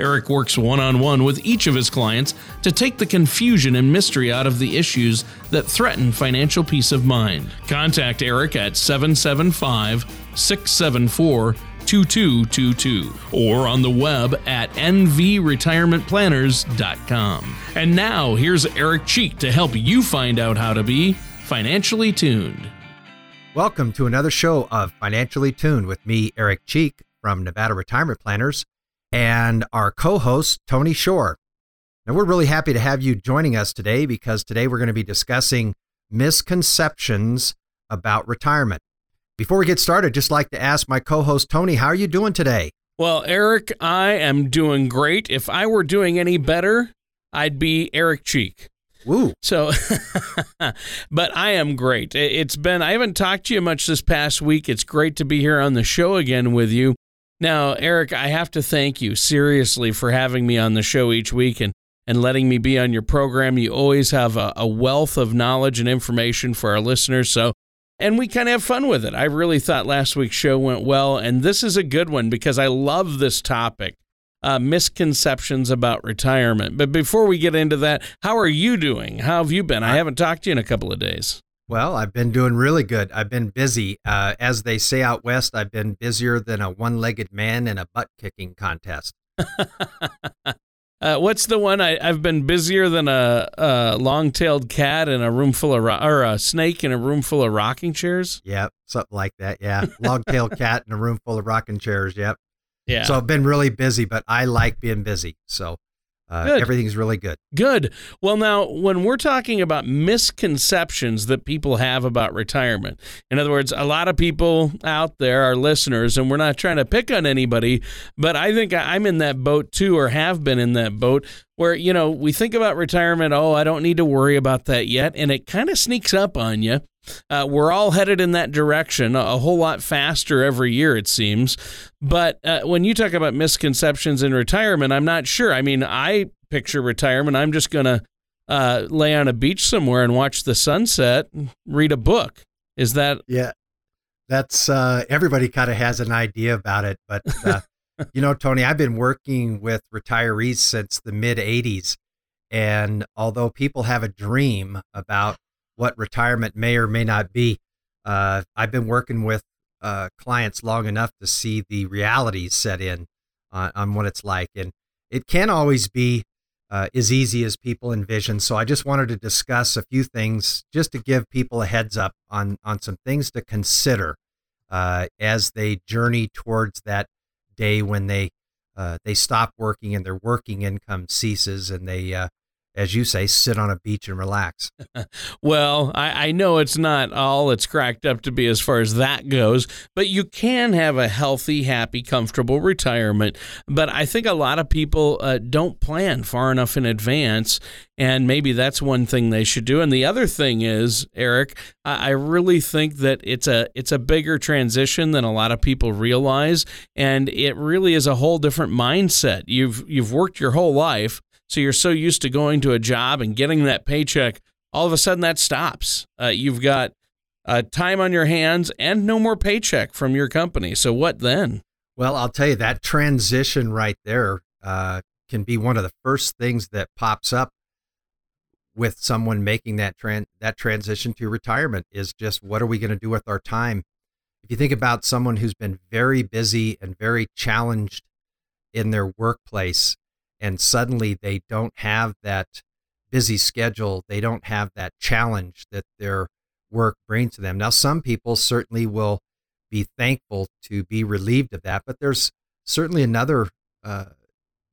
Eric works one on one with each of his clients to take the confusion and mystery out of the issues that threaten financial peace of mind. Contact Eric at 775 674 2222 or on the web at nvretirementplanners.com. And now here's Eric Cheek to help you find out how to be financially tuned. Welcome to another show of Financially Tuned with me, Eric Cheek from Nevada Retirement Planners, and our co host, Tony Shore. Now, we're really happy to have you joining us today because today we're going to be discussing misconceptions about retirement. Before we get started, just like to ask my co-host Tony, how are you doing today? Well, Eric, I am doing great. If I were doing any better, I'd be Eric Cheek. Woo. So, but I am great. It's been, I haven't talked to you much this past week. It's great to be here on the show again with you. Now, Eric, I have to thank you seriously for having me on the show each week and, and letting me be on your program. You always have a, a wealth of knowledge and information for our listeners. So and we kind of have fun with it. I really thought last week's show went well, and this is a good one because I love this topic uh, misconceptions about retirement. But before we get into that, how are you doing? How have you been? I haven't talked to you in a couple of days. Well, I've been doing really good. I've been busy. Uh, as they say out west, I've been busier than a one legged man in a butt kicking contest. Uh, what's the one? I, have been busier than a, a long-tailed cat in a room full of ro- or a snake in a room full of rocking chairs. Yep, something like that. Yeah, long-tailed cat in a room full of rocking chairs. Yep. Yeah. So I've been really busy, but I like being busy. So uh, everything's really good. Good. Well, now, when we're talking about misconceptions that people have about retirement, in other words, a lot of people out there are listeners, and we're not trying to pick on anybody, but I think I'm in that boat too, or have been in that boat, where, you know, we think about retirement, oh, I don't need to worry about that yet. And it kind of sneaks up on you. Uh, we're all headed in that direction a whole lot faster every year, it seems. But uh, when you talk about misconceptions in retirement, I'm not sure. I mean, I picture retirement. I'm just going to uh, lay on a beach somewhere and watch the sunset, read a book. Is that? Yeah, that's uh, everybody kind of has an idea about it. But, uh, you know, Tony, I've been working with retirees since the mid 80s. And although people have a dream about what retirement may or may not be. Uh, I've been working with uh, clients long enough to see the realities set in on, on what it's like, and it can always be uh, as easy as people envision. So I just wanted to discuss a few things just to give people a heads up on on some things to consider uh, as they journey towards that day when they uh, they stop working and their working income ceases and they uh, as you say, sit on a beach and relax. well, I, I, know it's not all it's cracked up to be as far as that goes, but you can have a healthy, happy, comfortable retirement. But I think a lot of people uh, don't plan far enough in advance, and maybe that's one thing they should do. And the other thing is, Eric, I, I really think that it's a it's a bigger transition than a lot of people realize, and it really is a whole different mindset. You've you've worked your whole life so you're so used to going to a job and getting that paycheck, all of a sudden that stops. Uh, you've got uh, time on your hands and no more paycheck from your company. So what then? Well, I'll tell you that transition right there uh, can be one of the first things that pops up with someone making that tran- that transition to retirement is just what are we going to do with our time? If you think about someone who's been very busy and very challenged in their workplace and suddenly they don't have that busy schedule they don't have that challenge that their work brings to them now some people certainly will be thankful to be relieved of that but there's certainly another uh,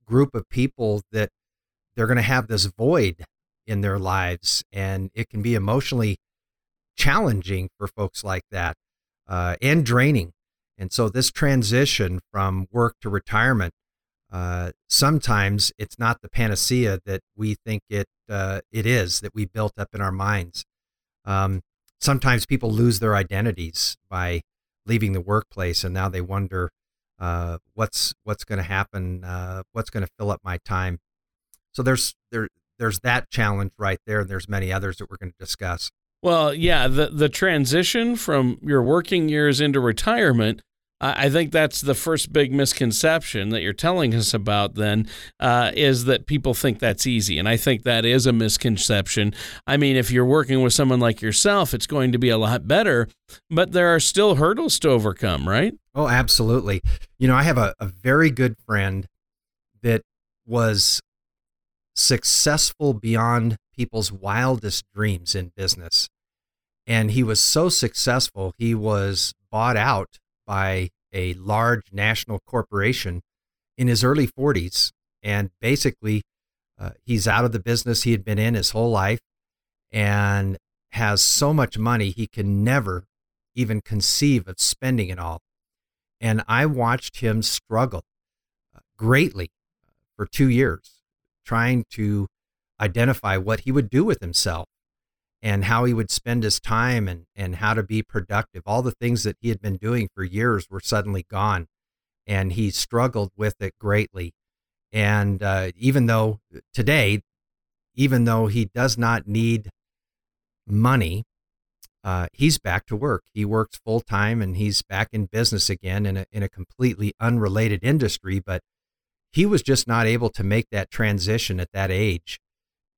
group of people that they're going to have this void in their lives, and it can be emotionally challenging for folks like that uh, and draining. And so, this transition from work to retirement, uh, sometimes it's not the panacea that we think it uh, it is that we built up in our minds. Um, sometimes people lose their identities by leaving the workplace, and now they wonder uh, what's what's going to happen, uh, what's going to fill up my time. So there's there there's that challenge right there, and there's many others that we're going to discuss. Well, yeah, the the transition from your working years into retirement I think that's the first big misconception that you're telling us about. Then uh, is that people think that's easy, and I think that is a misconception. I mean, if you're working with someone like yourself, it's going to be a lot better, but there are still hurdles to overcome, right? Oh, absolutely. You know, I have a, a very good friend that was successful beyond people's wildest dreams in business. And he was so successful, he was bought out by a large national corporation in his early 40s. And basically, uh, he's out of the business he had been in his whole life and has so much money he can never even conceive of spending it all. And I watched him struggle uh, greatly for two years, trying to identify what he would do with himself and how he would spend his time and, and how to be productive. All the things that he had been doing for years were suddenly gone. And he struggled with it greatly. And uh, even though today, even though he does not need money, uh, he's back to work. He works full time and he's back in business again in a, in a completely unrelated industry. But he was just not able to make that transition at that age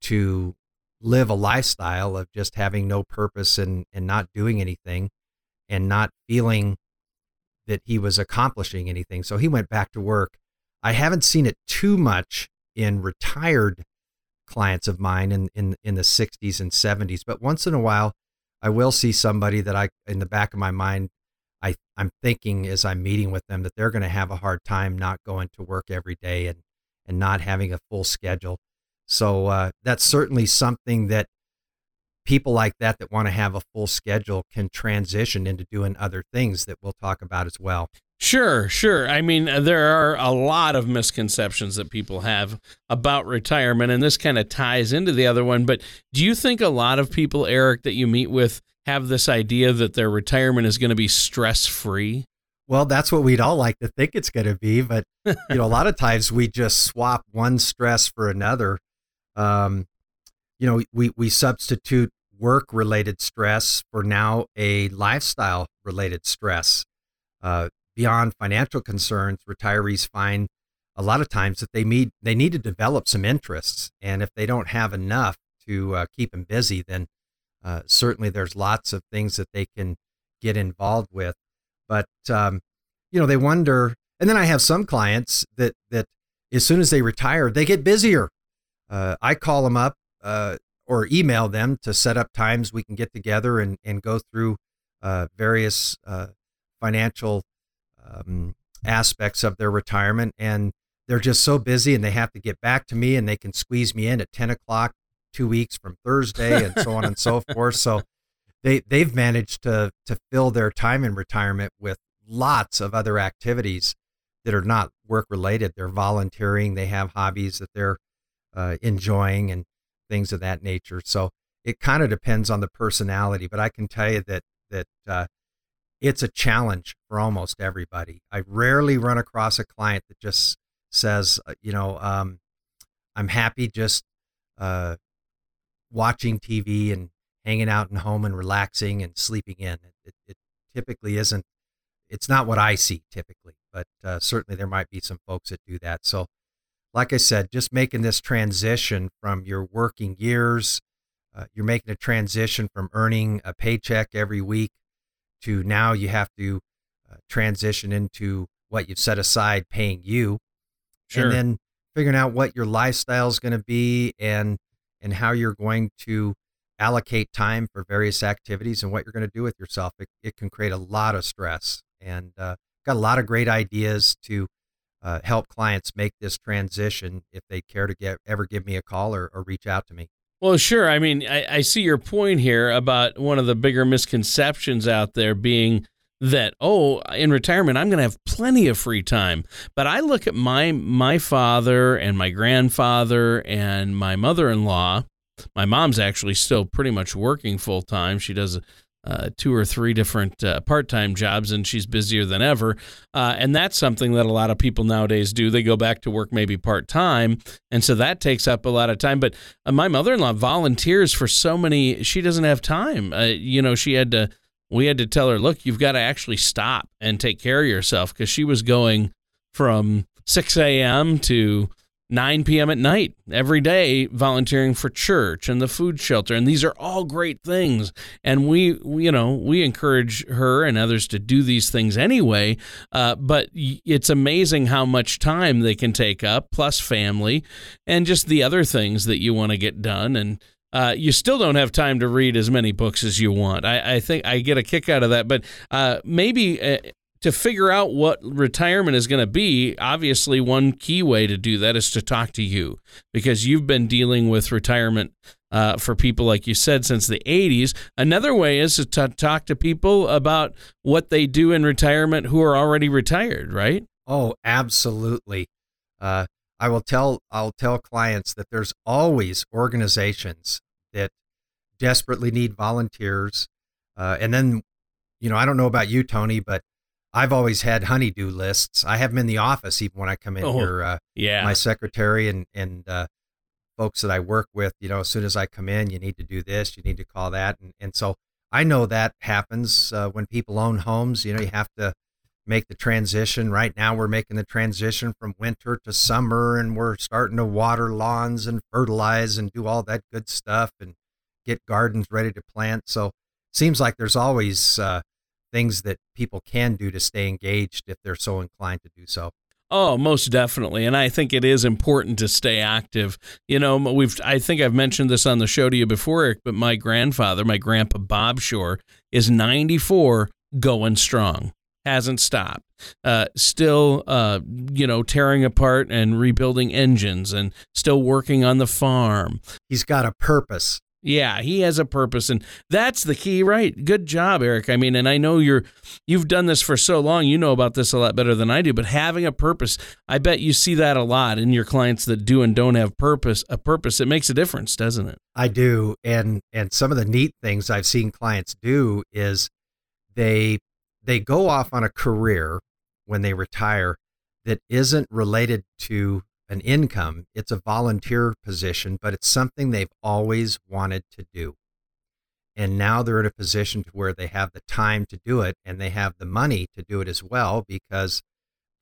to live a lifestyle of just having no purpose and, and not doing anything and not feeling that he was accomplishing anything. So he went back to work. I haven't seen it too much in retired clients of mine in, in, in the 60s and 70s, but once in a while, I will see somebody that I, in the back of my mind, I, I'm thinking as I'm meeting with them that they're going to have a hard time not going to work every day and, and not having a full schedule. So uh, that's certainly something that people like that that want to have a full schedule can transition into doing other things that we'll talk about as well. Sure, sure. I mean, uh, there are a lot of misconceptions that people have about retirement, and this kind of ties into the other one. But do you think a lot of people, Eric, that you meet with have this idea that their retirement is going to be stress free? Well, that's what we'd all like to think it's going to be, but you know, a lot of times we just swap one stress for another um, you know, we, we substitute work related stress for now a lifestyle related stress. Uh, beyond financial concerns, retirees find a lot of times that they need they need to develop some interests, and if they don't have enough to uh, keep them busy, then uh, certainly there's lots of things that they can get involved with. But um, you know, they wonder, and then I have some clients that that as soon as they retire, they get busier uh, I call them up uh, or email them to set up times we can get together and, and go through uh, various uh, financial um, aspects of their retirement. And they're just so busy and they have to get back to me and they can squeeze me in at 10 o'clock two weeks from Thursday and so on and so forth. So they, they've managed to, to fill their time in retirement with lots of other activities that are not work related. They're volunteering, they have hobbies that they're uh, enjoying and things of that nature. So it kind of depends on the personality, but I can tell you that that uh, it's a challenge for almost everybody. I rarely run across a client that just says, uh, you know, um, I'm happy just uh, watching TV and hanging out in home and relaxing and sleeping in. It, it, it typically isn't. It's not what I see typically, but uh, certainly there might be some folks that do that. So like I said, just making this transition from your working years, uh, you're making a transition from earning a paycheck every week to now you have to uh, transition into what you've set aside paying you. Sure. And then figuring out what your lifestyle is going to be and and how you're going to allocate time for various activities and what you're going to do with yourself. It, it can create a lot of stress and uh, got a lot of great ideas to uh, help clients make this transition if they care to get ever give me a call or, or reach out to me. Well, sure. I mean, I, I see your point here about one of the bigger misconceptions out there being that oh in retirement i'm going to have plenty of free time but i look at my my father and my grandfather and my mother-in-law my mom's actually still pretty much working full time she does uh, two or three different uh, part-time jobs and she's busier than ever. Uh, and that's something that a lot of people nowadays do. They go back to work maybe part-time and so that takes up a lot of time. But uh, my mother-in-law volunteers for so many she doesn't have time. Uh, you know she had to we had to tell her, look, you've got to actually stop and take care of yourself because she was going from 6 a.m. to 9 p.m. at night every day volunteering for church and the food shelter and these are all great things and we, we you know we encourage her and others to do these things anyway uh, but it's amazing how much time they can take up plus family and just the other things that you want to get done and uh, you still don't have time to read as many books as you want. I, I think I get a kick out of that, but uh, maybe uh, to figure out what retirement is going to be, obviously, one key way to do that is to talk to you because you've been dealing with retirement uh, for people, like you said, since the 80s. Another way is to t- talk to people about what they do in retirement who are already retired, right? Oh, absolutely. Uh, I will tell I'll tell clients that there's always organizations that desperately need volunteers, uh, and then you know I don't know about you, Tony, but I've always had honeydew lists. I have them in the office even when I come in oh, here. Uh, yeah, my secretary and and uh, folks that I work with. You know, as soon as I come in, you need to do this, you need to call that, and and so I know that happens uh, when people own homes. You know, you have to make the transition. Right now, we're making the transition from winter to summer, and we're starting to water lawns and fertilize and do all that good stuff and get gardens ready to plant. So, seems like there's always uh, things that people can do to stay engaged if they're so inclined to do so. Oh, most definitely. And I think it is important to stay active. You know, we've I think I've mentioned this on the show to you before, Eric, but my grandfather, my grandpa Bob Shore, is 94 going strong hasn't stopped. Uh, still, uh, you know, tearing apart and rebuilding engines and still working on the farm. He's got a purpose. Yeah, he has a purpose, and that's the key, right? Good job, Eric. I mean, and I know you're you've done this for so long, you know about this a lot better than I do. But having a purpose, I bet you see that a lot in your clients that do and don't have purpose. A purpose, it makes a difference, doesn't it? I do, and and some of the neat things I've seen clients do is they they go off on a career when they retire that isn't related to an income. It's a volunteer position, but it's something they've always wanted to do. And now they're in a position to where they have the time to do it and they have the money to do it as well because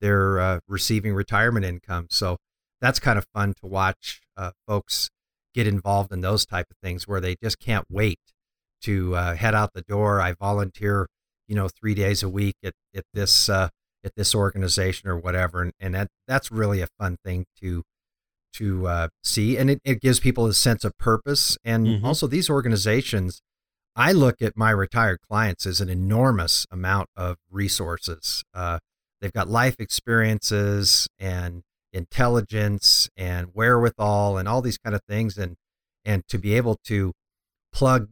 they're uh, receiving retirement income. So that's kind of fun to watch uh, folks get involved in those type of things where they just can't wait to uh, head out the door. I volunteer you know three days a week at, at this uh, at this organization or whatever and, and that that's really a fun thing to to uh, see and it, it gives people a sense of purpose and mm-hmm. also these organizations i look at my retired clients as an enormous amount of resources uh, they've got life experiences and intelligence and wherewithal and all these kind of things and and to be able to plug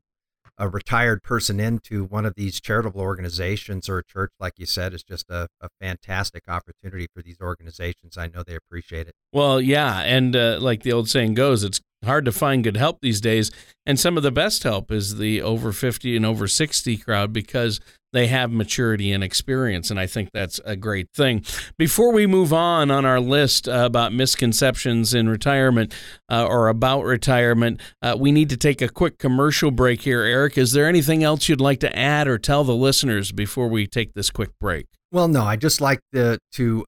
a retired person into one of these charitable organizations or a church, like you said, is just a, a fantastic opportunity for these organizations. I know they appreciate it. Well, yeah. And uh, like the old saying goes, it's hard to find good help these days. And some of the best help is the over 50 and over 60 crowd because they have maturity and experience. And I think that's a great thing. Before we move on on our list uh, about misconceptions in retirement uh, or about retirement, uh, we need to take a quick commercial break here. Eric, is there anything else you'd like to add or tell the listeners before we take this quick break? Well, no, I just like to,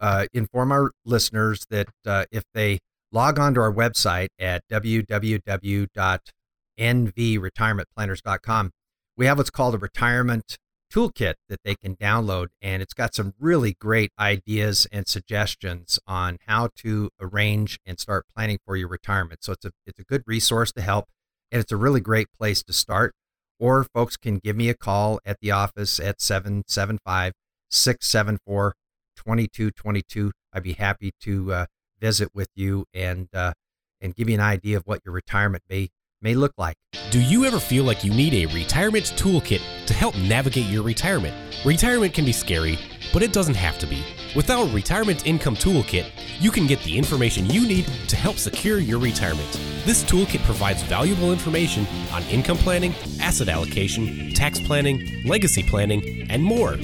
uh, inform our listeners that uh, if they log on to our website at www.nvretirementplanners.com, we have what's called a retirement toolkit that they can download. And it's got some really great ideas and suggestions on how to arrange and start planning for your retirement. So it's a, it's a good resource to help. And it's a really great place to start. Or folks can give me a call at the office at 775 674 2222. I'd be happy to uh, visit with you and uh, and give you an idea of what your retirement may may look like. Do you ever feel like you need a retirement toolkit to help navigate your retirement? Retirement can be scary, but it doesn't have to be. With our Retirement Income Toolkit, you can get the information you need to help secure your retirement. This toolkit provides valuable information on income planning, asset allocation, tax planning, legacy planning, and more.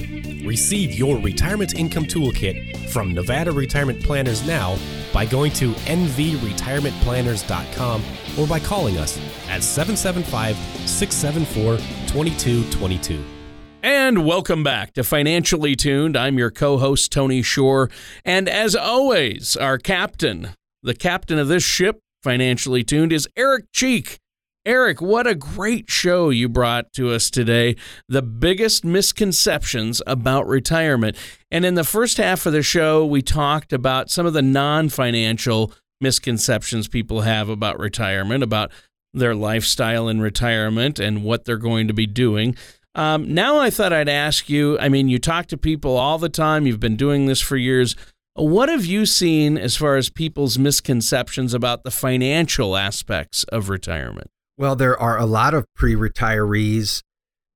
Receive your Retirement Income Toolkit from Nevada Retirement Planners now by going to nvretirementplanners.com or by calling us at 775 674 2222. And welcome back to Financially Tuned. I'm your co host, Tony Shore. And as always, our captain, the captain of this ship, Financially Tuned, is Eric Cheek. Eric, what a great show you brought to us today. The biggest misconceptions about retirement. And in the first half of the show, we talked about some of the non financial misconceptions people have about retirement, about their lifestyle in retirement and what they're going to be doing. Um, now I thought I'd ask you I mean, you talk to people all the time, you've been doing this for years. What have you seen as far as people's misconceptions about the financial aspects of retirement? Well, there are a lot of pre retirees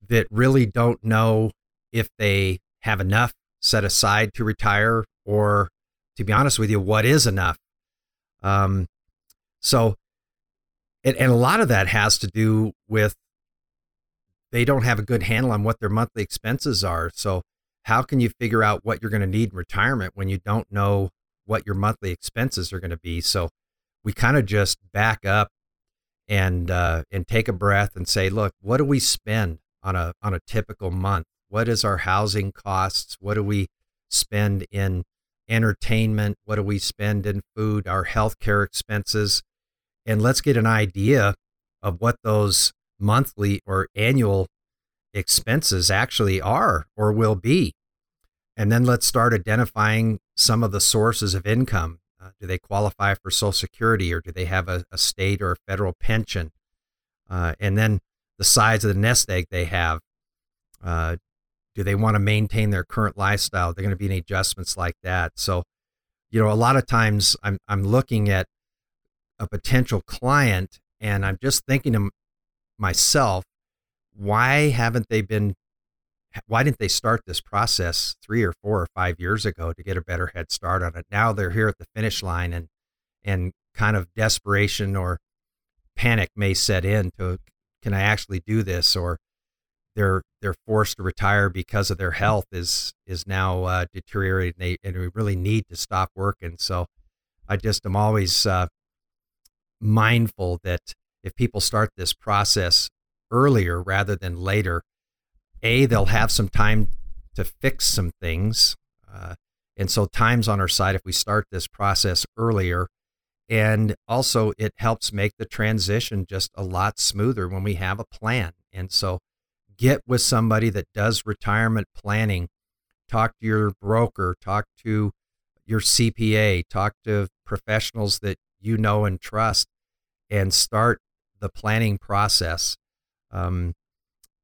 that really don't know if they have enough set aside to retire or, to be honest with you, what is enough. Um, so, and, and a lot of that has to do with they don't have a good handle on what their monthly expenses are. So, how can you figure out what you're going to need in retirement when you don't know what your monthly expenses are going to be? So, we kind of just back up and uh, and take a breath and say, look, what do we spend on a on a typical month? What is our housing costs? What do we spend in entertainment? What do we spend in food? Our healthcare expenses, and let's get an idea of what those monthly or annual expenses actually are or will be. And then let's start identifying some of the sources of income. Do they qualify for Social Security or do they have a, a state or a federal pension? Uh, and then the size of the nest egg they have. Uh, do they want to maintain their current lifestyle? They're going to be any adjustments like that. So, you know, a lot of times I'm I'm looking at a potential client and I'm just thinking to myself, why haven't they been why didn't they start this process three or four or five years ago to get a better head start on it? Now they're here at the finish line and and kind of desperation or panic may set in to can I actually do this? or they're they're forced to retire because of their health is is now uh, deteriorating. And they and we really need to stop working. So I just am always uh, mindful that if people start this process earlier rather than later, A, they'll have some time to fix some things. Uh, and so time's on our side if we start this process earlier. And also, it helps make the transition just a lot smoother when we have a plan. And so, get with somebody that does retirement planning. Talk to your broker, talk to your CPA, talk to professionals that you know and trust, and start the planning process. Um,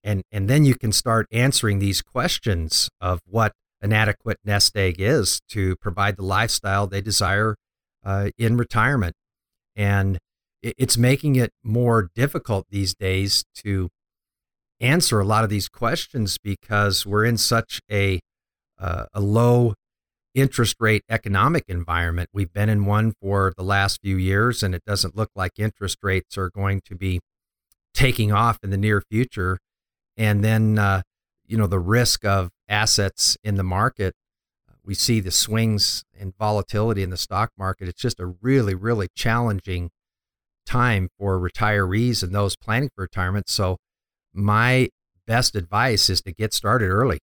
and, and then you can start answering these questions of what an adequate nest egg is to provide the lifestyle they desire uh, in retirement. And it's making it more difficult these days to answer a lot of these questions because we're in such a uh, a low interest rate economic environment. We've been in one for the last few years, and it doesn't look like interest rates are going to be taking off in the near future. And then, uh, you know, the risk of assets in the market. We see the swings and volatility in the stock market. It's just a really, really challenging time for retirees and those planning for retirement. So, my best advice is to get started early.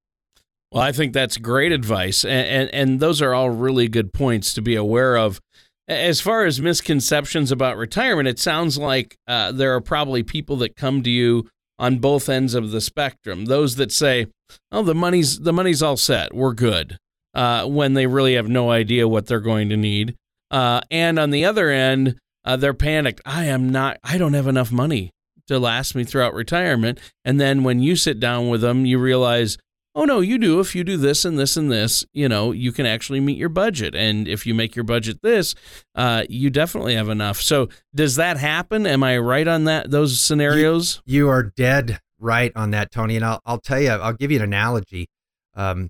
Well, I think that's great advice, and, and, and those are all really good points to be aware of. As far as misconceptions about retirement, it sounds like uh, there are probably people that come to you on both ends of the spectrum. Those that say, "Oh, the money's the money's all set, we're good," uh, when they really have no idea what they're going to need, uh, and on the other end, uh, they're panicked. I am not. I don't have enough money to last me throughout retirement. And then when you sit down with them, you realize oh no, you do. If you do this and this and this, you know, you can actually meet your budget. And if you make your budget this, uh, you definitely have enough. So does that happen? Am I right on that? Those scenarios? You, you are dead right on that, Tony. And I'll, I'll tell you, I'll give you an analogy. Um,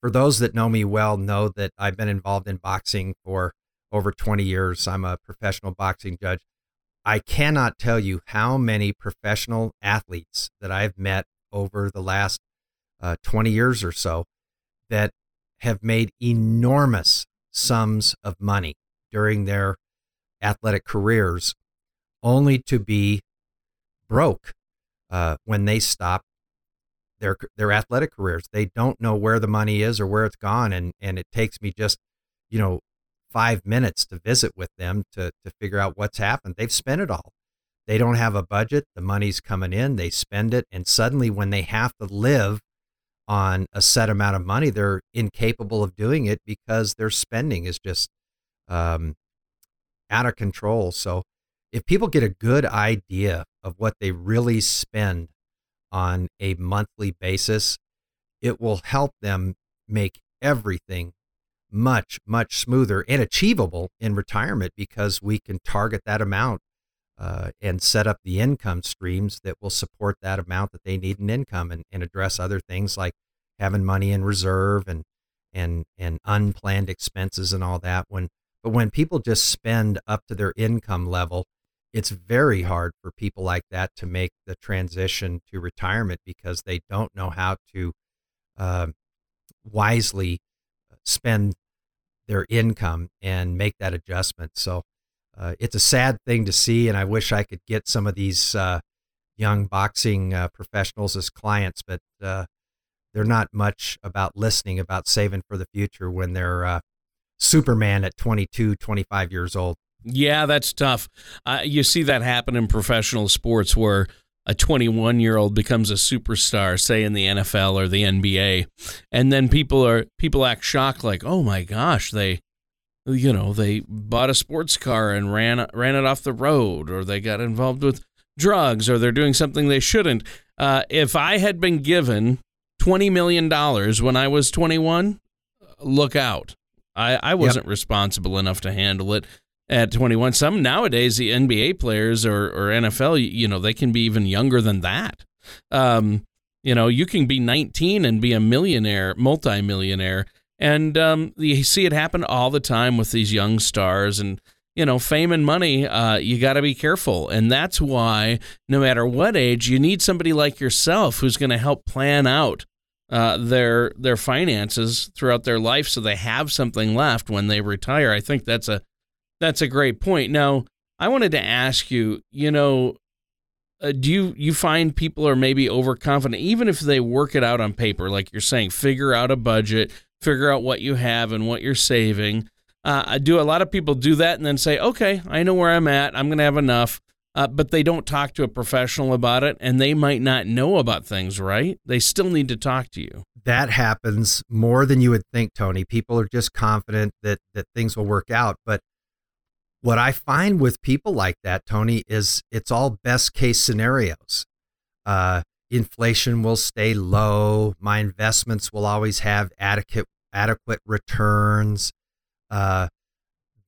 for those that know me well, know that I've been involved in boxing for over 20 years. I'm a professional boxing judge. I cannot tell you how many professional athletes that I've met over the last uh, 20 years or so that have made enormous sums of money during their athletic careers only to be broke uh, when they stop their their athletic careers. They don't know where the money is or where it's gone, and and it takes me just you know five minutes to visit with them to to figure out what's happened. They've spent it all. They don't have a budget. The money's coming in. They spend it, and suddenly when they have to live on a set amount of money, they're incapable of doing it because their spending is just um, out of control. So if people get a good idea of what they really spend on a monthly basis, it will help them make everything much, much smoother and achievable in retirement because we can target that amount uh, and set up the income streams that will support that amount that they need in income and, and address other things like having money in reserve and and and unplanned expenses and all that when but when people just spend up to their income level it's very hard for people like that to make the transition to retirement because they don't know how to uh, wisely spend their income and make that adjustment. So uh, it's a sad thing to see, and I wish I could get some of these uh, young boxing uh, professionals as clients, but uh, they're not much about listening about saving for the future when they're uh, Superman at 22, 25 years old. Yeah, that's tough. Uh, you see that happen in professional sports where a 21 year old becomes a superstar, say in the NFL or the NBA, and then people are people act shocked, like, oh my gosh, they, you know, they bought a sports car and ran ran it off the road, or they got involved with drugs, or they're doing something they shouldn't. Uh, if I had been given 20 million dollars when I was 21, look out. I, I wasn't yep. responsible enough to handle it at 21. Some nowadays, the NBA players or, or NFL, you know, they can be even younger than that. Um, you know, you can be 19 and be a millionaire, multimillionaire. And um, you see it happen all the time with these young stars. And, you know, fame and money, uh, you got to be careful. And that's why, no matter what age, you need somebody like yourself who's going to help plan out uh, their their finances throughout their life so they have something left when they retire. I think that's a that's a great point. Now, I wanted to ask you, you know, uh, do you you find people are maybe overconfident even if they work it out on paper like you're saying figure out a budget figure out what you have and what you're saving. Uh, I do a lot of people do that and then say okay i know where i'm at. I'm going to have enough. Uh, but they don't talk to a professional about it and they might not know about things right? They still need to talk to you. That happens more than you would think tony. People are just confident that that things will work out. But what I find with people like that, Tony, is it's all best case scenarios. Uh, inflation will stay low. My investments will always have adequate adequate returns. Uh,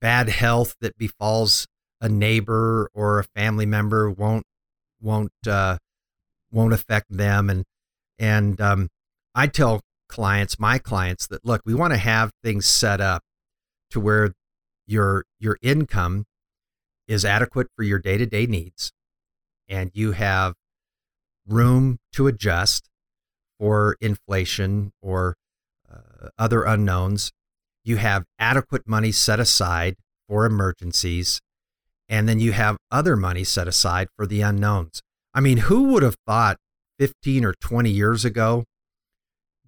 bad health that befalls a neighbor or a family member won't won't uh, won't affect them. And and um, I tell clients, my clients, that look, we want to have things set up to where your your income is adequate for your day-to-day needs and you have room to adjust for inflation or uh, other unknowns. You have adequate money set aside for emergencies and then you have other money set aside for the unknowns. I mean who would have thought 15 or 20 years ago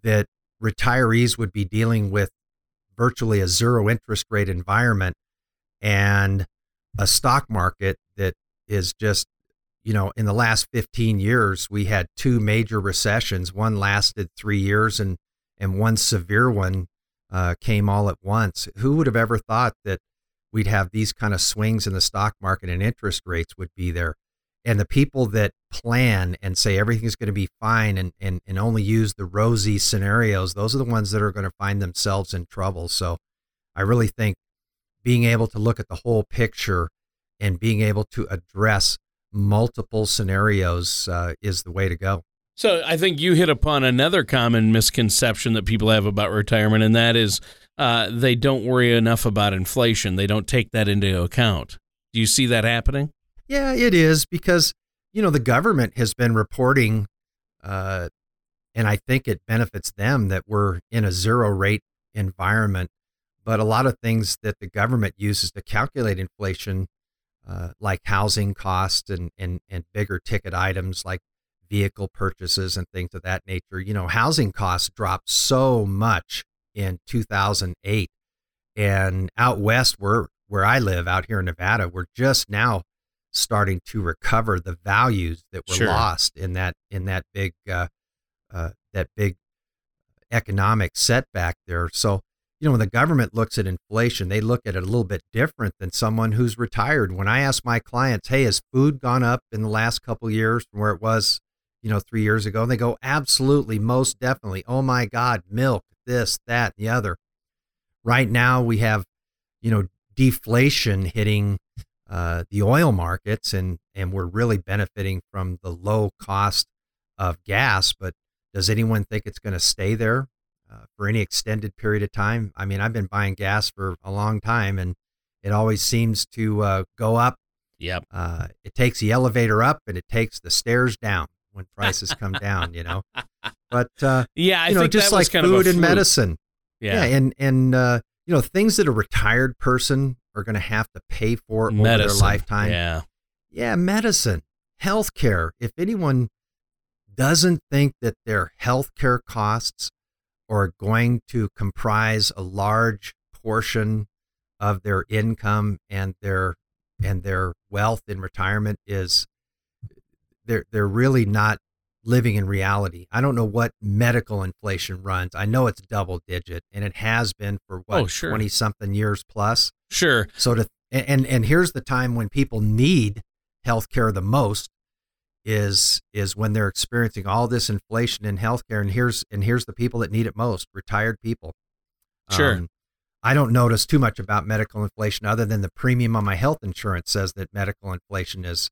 that retirees would be dealing with virtually a zero interest rate environment and a stock market that is just you know in the last 15 years we had two major recessions. One lasted three years and and one severe one uh, came all at once. Who would have ever thought that we'd have these kind of swings in the stock market and interest rates would be there? And the people that plan and say everything's going to be fine and, and, and only use the rosy scenarios, those are the ones that are going to find themselves in trouble. So I really think being able to look at the whole picture and being able to address multiple scenarios uh, is the way to go. So I think you hit upon another common misconception that people have about retirement, and that is uh, they don't worry enough about inflation. They don't take that into account. Do you see that happening? Yeah, it is because you know the government has been reporting, uh, and I think it benefits them that we're in a zero rate environment. But a lot of things that the government uses to calculate inflation, uh, like housing costs and, and and bigger ticket items like vehicle purchases and things of that nature. You know, housing costs dropped so much in 2008. And out west, where, where I live, out here in Nevada, we're just now starting to recover the values that were Sure. lost in that in that big uh, uh, that big economic setback there. So you know when the government looks at inflation, they look at it a little bit different than someone who's retired. When I ask my clients, "Hey, has food gone up in the last couple years from where it was, you know, three years ago?" And they go, "Absolutely, most definitely. Oh my God, milk, this, that, and the other." Right now, we have, you know, deflation hitting uh, the oil markets, and and we're really benefiting from the low cost of gas. But does anyone think it's going to stay there uh, for any extended period of time? I mean, I've been buying gas for a long time, and it always seems to uh, go up. Yep. Uh, it takes the elevator up, and it takes the stairs down when prices come down. You know, but uh, Yeah, I you know, just like food and medicine. Yeah. Yeah, and and uh, you know things that a retired person are going to have to pay for over their lifetime. Yeah. Yeah, medicine, healthcare. If anyone doesn't think that their healthcare costs are going to comprise a large portion of their income and their and their wealth in retirement is they're they're really not living in reality. I don't know what medical inflation runs. I know it's double digit and it has been for what Oh, sure. 20 something years plus. Sure. So to and and here's the time when people need healthcare the most is is when they're experiencing all this inflation in healthcare and here's and here's the people that need it most, retired people. Sure. Um, I don't notice too much about medical inflation other than the premium on my health insurance says that medical inflation is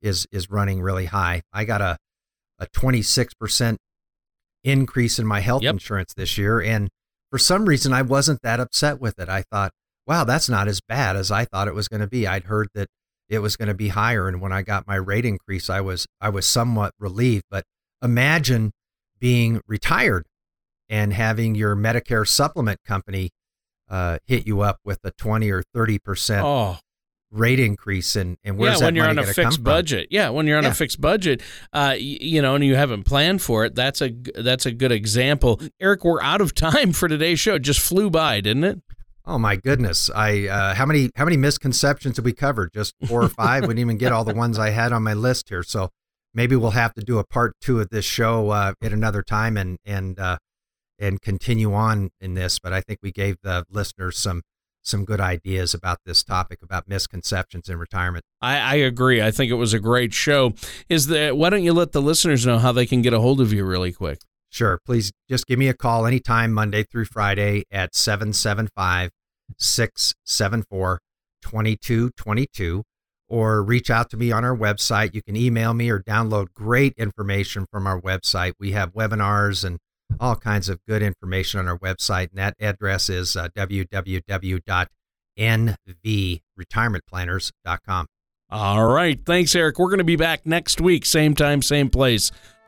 is is running really high. I got a a 26% increase in my health Yep. insurance this year and for some reason I wasn't that upset with it. I thought, wow, that's not as bad as I thought it was going to be. I'd heard that it was going to be higher and when I got my rate increase, I was I was somewhat relieved, but imagine being retired and having your Medicare supplement company uh, hit you up with a 20 or 30% Oh, rate increase and, and where's yeah, that when you're money on a fixed budget. Yeah, when you're on Yeah. a fixed budget, uh, you know, and you haven't planned for it. That's a that's a good example. Eric, we're out of time for today's show. It just flew by, didn't it? Oh my goodness! I uh, how many how many misconceptions have we covered? Just four or five. we didn't even get all the ones I had on my list here. So maybe we'll have to do a part two of this show uh, at another time and and uh, and continue on in this. But I think we gave the listeners some some good ideas about this topic about misconceptions in retirement. I, I agree. I think it was a great show. Is that why don't you let the listeners know how they can get a hold of you really quick? Sure. Please just give me a call anytime, Monday through Friday at 775 674 2222, or reach out to me on our website. You can email me or download great information from our website. We have webinars and all kinds of good information on our website, and that address is uh, www.nvretirementplanners.com. All right. Thanks, Eric. We're going to be back next week, same time, same place,